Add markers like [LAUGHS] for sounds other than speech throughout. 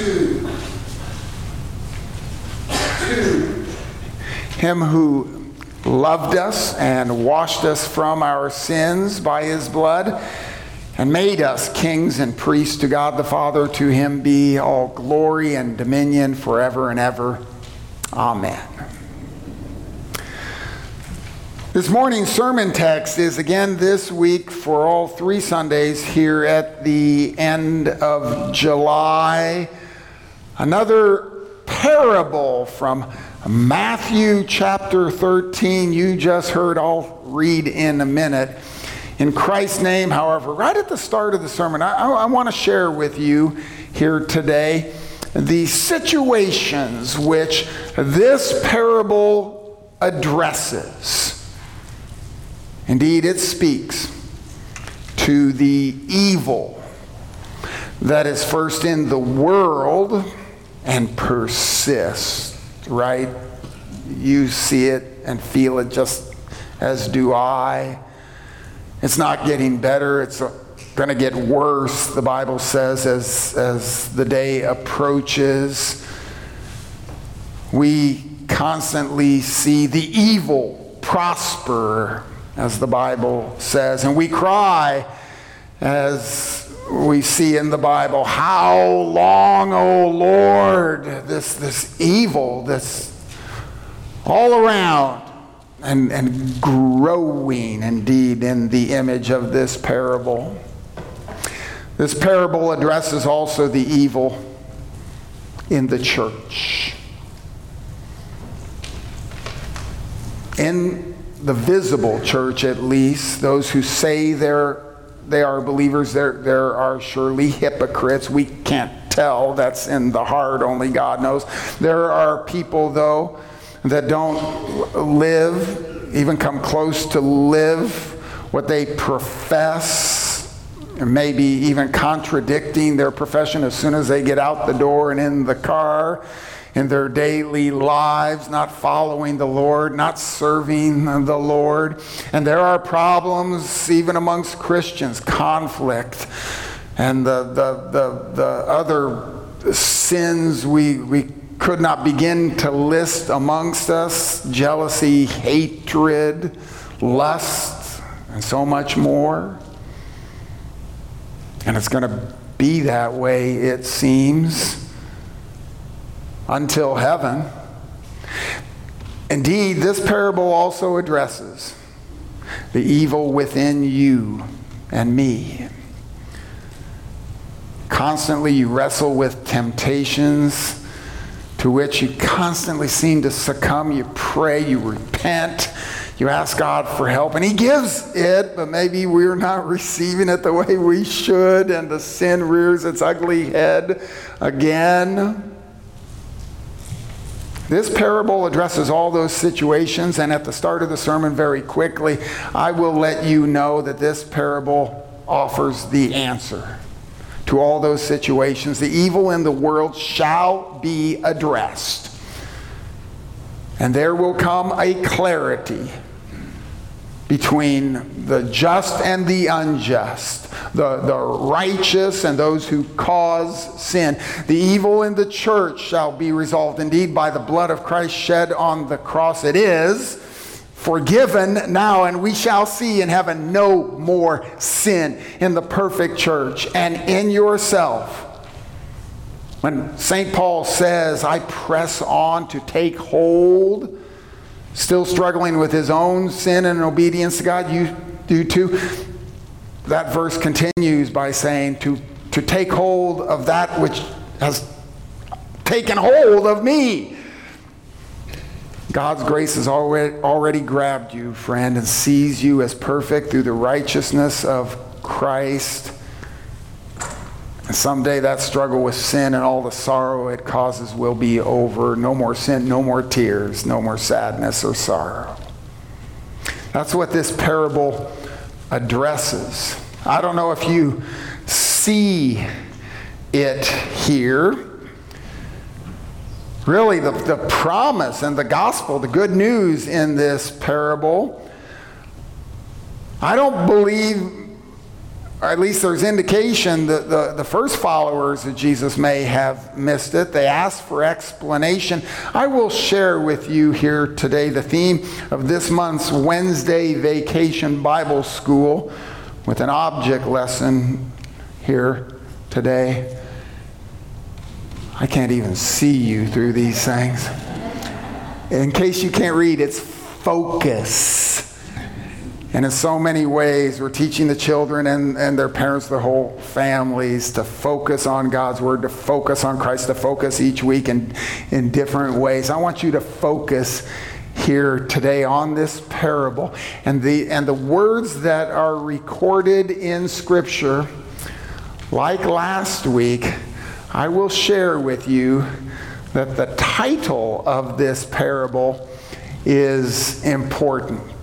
to, to him who loved us and washed us from our sins by his blood and made us kings and priests to God the Father. To him be all glory and dominion forever and ever. Amen. This morning's sermon text is again this week for all three Sundays here at the end of July. Another parable from Matthew chapter 13. You just heard, I'll read in a minute. In Christ's name, however, right at the start of the sermon, I, I, I want to share with you here today the situations which this parable addresses. Indeed, it speaks to the evil that is first in the world and persist, right? You see it and feel it just as do I. It's not getting better, it's going to get worse, the Bible says, as, as the day approaches. We constantly see the evil prosper as the Bible says. And we cry, as we see in the Bible, How long, O Lord? This, this evil, this all around, and, and growing indeed in the image of this parable. This parable addresses also the evil in the church. In the visible church at least, those who say they're they are believers, there, there are surely hypocrites. We can't tell. That's in the heart, only God knows. There are people, though, that don't live, even come close to live what they profess, maybe even contradicting their profession as soon as they get out the door and in the car in their daily lives, not following the Lord, not serving the Lord. And there are problems even amongst Christians, conflict, and the, the, the, the other sins we, we could not begin to list amongst us jealousy, hatred, lust, and so much more. And it's going to be that way, it seems until heaven. Indeed, this parable also addresses the evil within you and me. Constantly, you wrestle with temptations to which you constantly seem to succumb. You pray, you repent, you ask God for help, and He gives it, but maybe we're not receiving it the way we should, and the sin rears its ugly head again. This parable addresses all those situations, and at the start of the sermon, very quickly, I will let you know that this parable offers the answer to all those situations. The evil in the world shall be addressed, and there will come a clarity between the just and the unjust, the, the righteous and those who cause sin. The evil in the church shall be resolved indeed by the blood of Christ shed on the cross. It is forgiven now, and we shall see in heaven no more sin in the perfect church and in yourself. When St. Paul says, I press on to take hold still struggling with his own sin and obedience to God, you do too. That verse continues by saying to, to take hold of that which has taken hold of me. God's grace has already, already grabbed you, friend, and sees you as perfect through the righteousness of Christ. And someday that struggle with sin and all the sorrow it causes will be over. No more sin, no more tears, no more sadness or sorrow. That's what this parable addresses. I don't know if you see it here. Really, the, the promise and the gospel, the good news in this parable, I don't believe or at least there's indication that the, the first followers of Jesus may have missed it. They asked for explanation. I will share with you here today the theme of this month's Wednesday Vacation Bible School with an object lesson here today. I can't even see you through these things. In case you can't read, it's focus. And in so many ways, we're teaching the children and, and their parents, their whole families, to focus on God's Word, to focus on Christ, to focus each week in, in different ways. I want you to focus here today on this parable. And the, and the words that are recorded in Scripture, like last week, I will share with you that the title of this parable is important.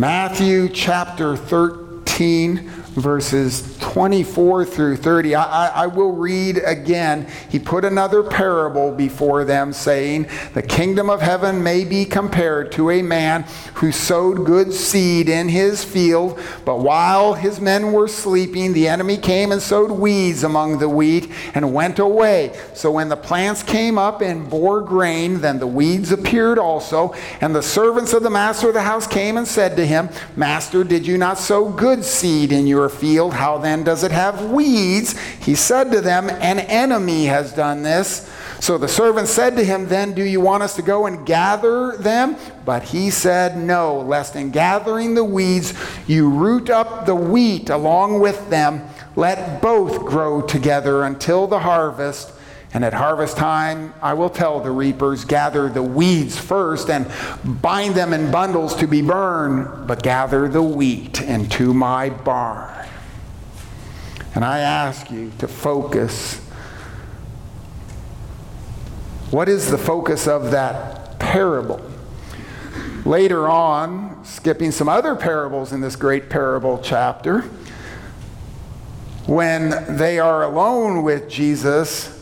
Matthew chapter 13, verses 24 through 30. I, I, I, will read again. He put another parable before them, saying, The kingdom of heaven may be compared to a man who sowed good seed in his field, but while his men were sleeping, the enemy came and sowed weeds among the wheat and went away. So when the plants came up and bore grain, then the weeds appeared also. And the servants of the master of the house came and said to him, Master, did you not sow good seed in your field? How then does it have weeds? He said to them, An enemy has done this. So the servant said to him, Then do you want us to go and gather them? But he said, No, lest in gathering the weeds you root up the wheat along with them. Let both grow together until the harvest. And at harvest time, I will tell the reapers, gather the weeds first and bind them in bundles to be burned, but gather the wheat into my barn. And I ask you to focus. What is the focus of that parable? Later on, skipping some other parables in this great parable chapter, when they are alone with Jesus,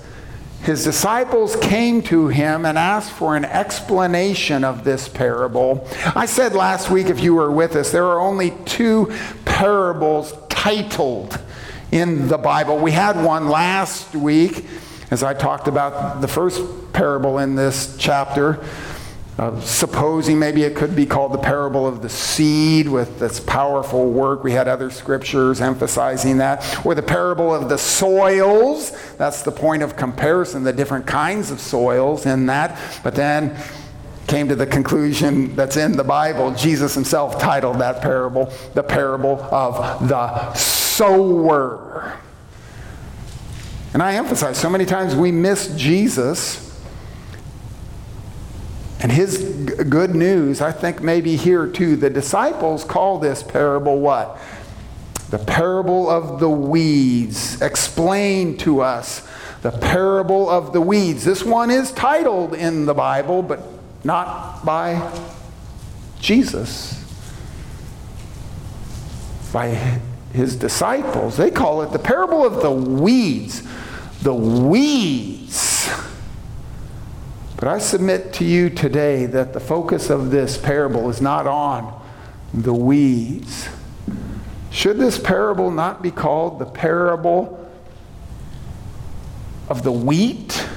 his disciples came to him and asked for an explanation of this parable. I said last week, if you were with us, there are only two parables titled in the Bible. We had one last week as I talked about the first parable in this chapter. Uh, supposing maybe it could be called the parable of the seed with its powerful work. We had other scriptures emphasizing that. Or the parable of the soils. That's the point of comparison, the different kinds of soils in that. But then came to the conclusion that's in the Bible. Jesus himself titled that parable the parable of the sower. And I emphasize so many times we miss Jesus and his g- good news, I think maybe here too. The disciples call this parable what? The parable of the weeds. Explain to us the parable of the weeds. This one is titled in the Bible, but not by Jesus. By his disciples. They call it the parable of the weeds. The weeds. But I submit to you today that the focus of this parable is not on the weeds. Should this parable not be called the parable of the wheat?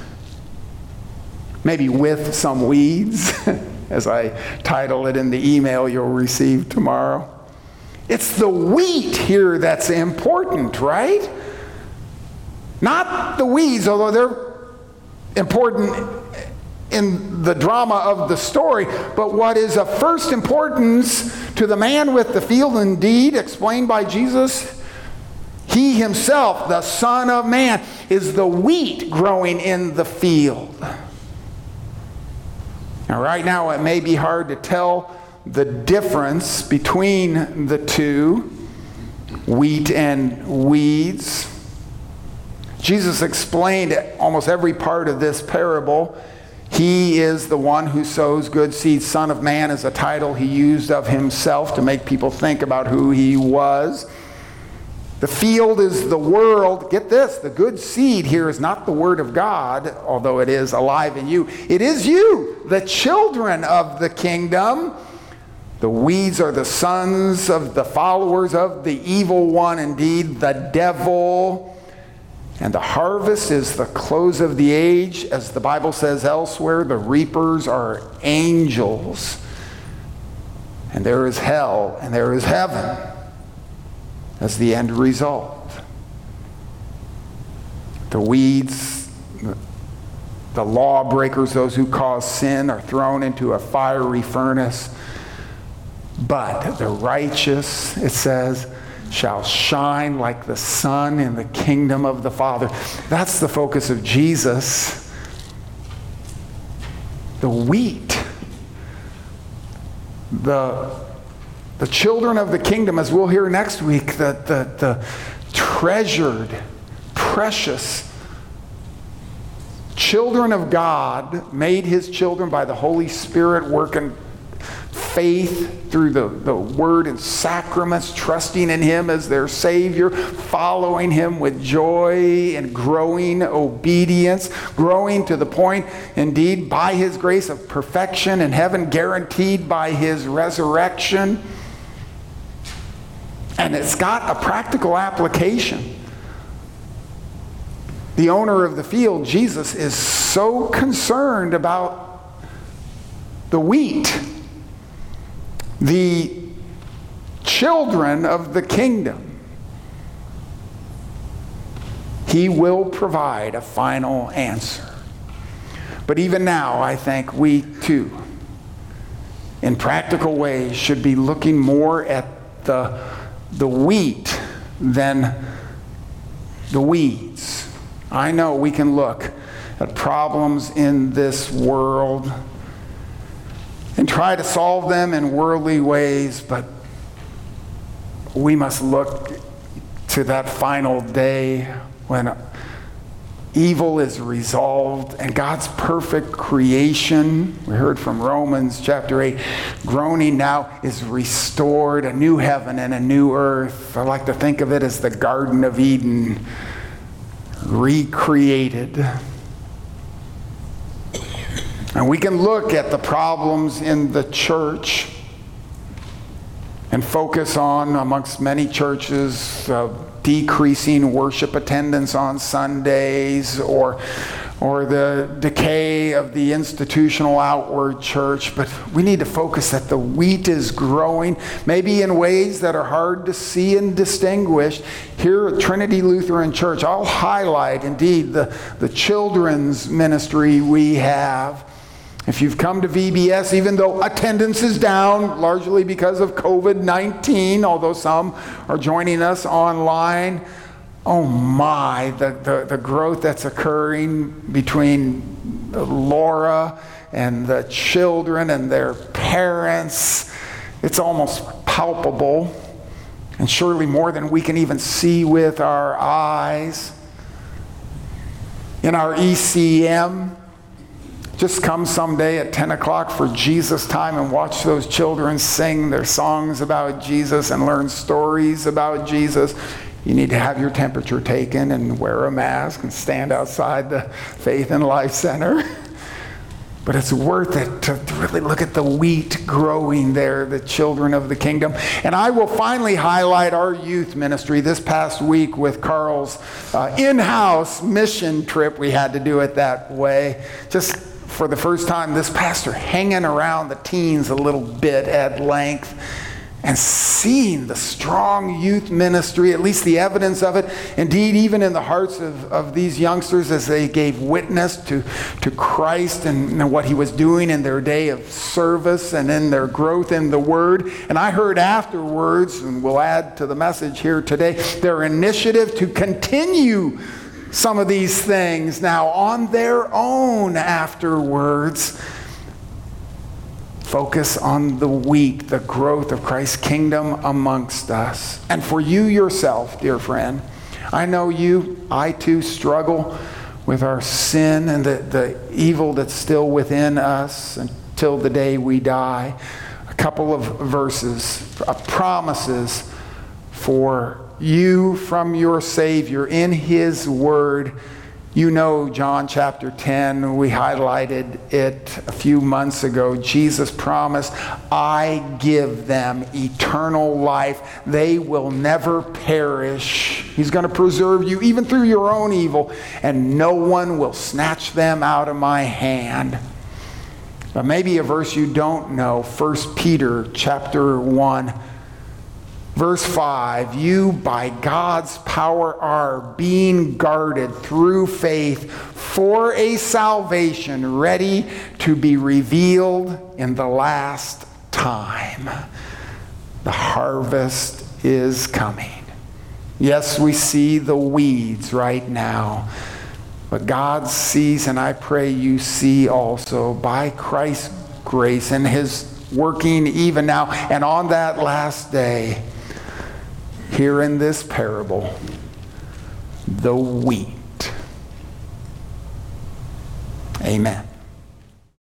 Maybe with some weeds, [LAUGHS] as I title it in the email you'll receive tomorrow. It's the wheat here that's important, right? Not the weeds, although they're important in the drama of the story, but what is of first importance to the man with the field indeed, explained by Jesus, he himself, the Son of Man, is the wheat growing in the field. Now, right now, it may be hard to tell the difference between the two wheat and weeds. Jesus explained almost every part of this parable. He is the one who sows good seed. Son of Man is a title he used of himself to make people think about who he was. The field is the world. Get this the good seed here is not the word of God, although it is alive in you. It is you, the children of the kingdom The weeds are the sons of the followers of the evil one, indeed, the devil. And the harvest is the close of the age. As the Bible says elsewhere, the reapers are angels. And there is hell and there is heaven as the end result. The weeds, the lawbreakers, those who cause sin, are thrown into a fiery furnace. But the righteous, it says, shall shine like the sun in the kingdom of the Father. That's the focus of Jesus. The wheat, the, the children of the kingdom, as we'll hear next week, the, the, the treasured, precious children of God, made his children by the Holy Spirit working faith through the, the word and sacraments, trusting in him as their Savior, following him with joy and growing obedience, growing to the point, indeed, by his grace of perfection in heaven, guaranteed by his resurrection. And it's got a practical application. The owner of the field, Jesus, is so concerned about the wheat the children of the kingdom, he will provide a final answer. But even now, I think we too, in practical ways, should be looking more at the, the wheat than the weeds. I know we can look at problems in this world try to solve them in worldly ways, but we must look to that final day when evil is resolved and God's perfect creation, we heard from Romans chapter 8, groaning now is restored, a new heaven and a new earth. I like to think of it as the Garden of Eden recreated. And we can look at the problems in the church and focus on, amongst many churches, uh, decreasing worship attendance on Sundays or, or the decay of the institutional outward church. But we need to focus that the wheat is growing, maybe in ways that are hard to see and distinguish. Here at Trinity Lutheran Church, I'll highlight indeed the, the children's ministry we have if you've come to VBS, even though attendance is down, largely because of COVID 19, although some are joining us online, oh my, the, the, the growth that's occurring between Laura and the children and their parents, it's almost palpable, and surely more than we can even see with our eyes. In our ECM, just come someday at 10 o'clock for Jesus time and watch those children sing their songs about Jesus and learn stories about Jesus. You need to have your temperature taken and wear a mask and stand outside the Faith and Life Center. [LAUGHS] But it's worth it to, really look at the wheat growing there, the children of the kingdom. And I will finally highlight our youth ministry this past week with Carl's uh, in house mission trip. We had to do it that way. Just for the first time, this pastor hanging around the teens a little bit at length and seeing the strong youth ministry, at least the evidence of it, indeed, even in the hearts of, of these youngsters as they gave witness to, to Christ and, and what he was doing in their day of service and in their growth in the Word. And I heard afterwards, and we'll add to the message here today, their initiative to continue some of these things now on their own afterwards. Focus on the wheat, the growth of Christ's kingdom amongst us. And for you yourself, dear friend, I know you, I too struggle with our sin and the, the evil that's still within us until the day we die. A couple of verses, uh, promises for you from your Savior in His Word You know, John chapter 10, we highlighted it a few months ago. Jesus promised, I give them eternal life. They will never perish. He's going to preserve you even through your own evil, and no one will snatch them out of my hand. But maybe a verse you don't know, 1 Peter chapter 1 Verse 5 You, by God's power, are being guarded through faith for a salvation ready to be revealed in the last time. The harvest is coming. Yes, we see the weeds right now, but God sees, and I pray you see also, by Christ's grace and His working even now, and on that last day here in this parable the wheat. Amen.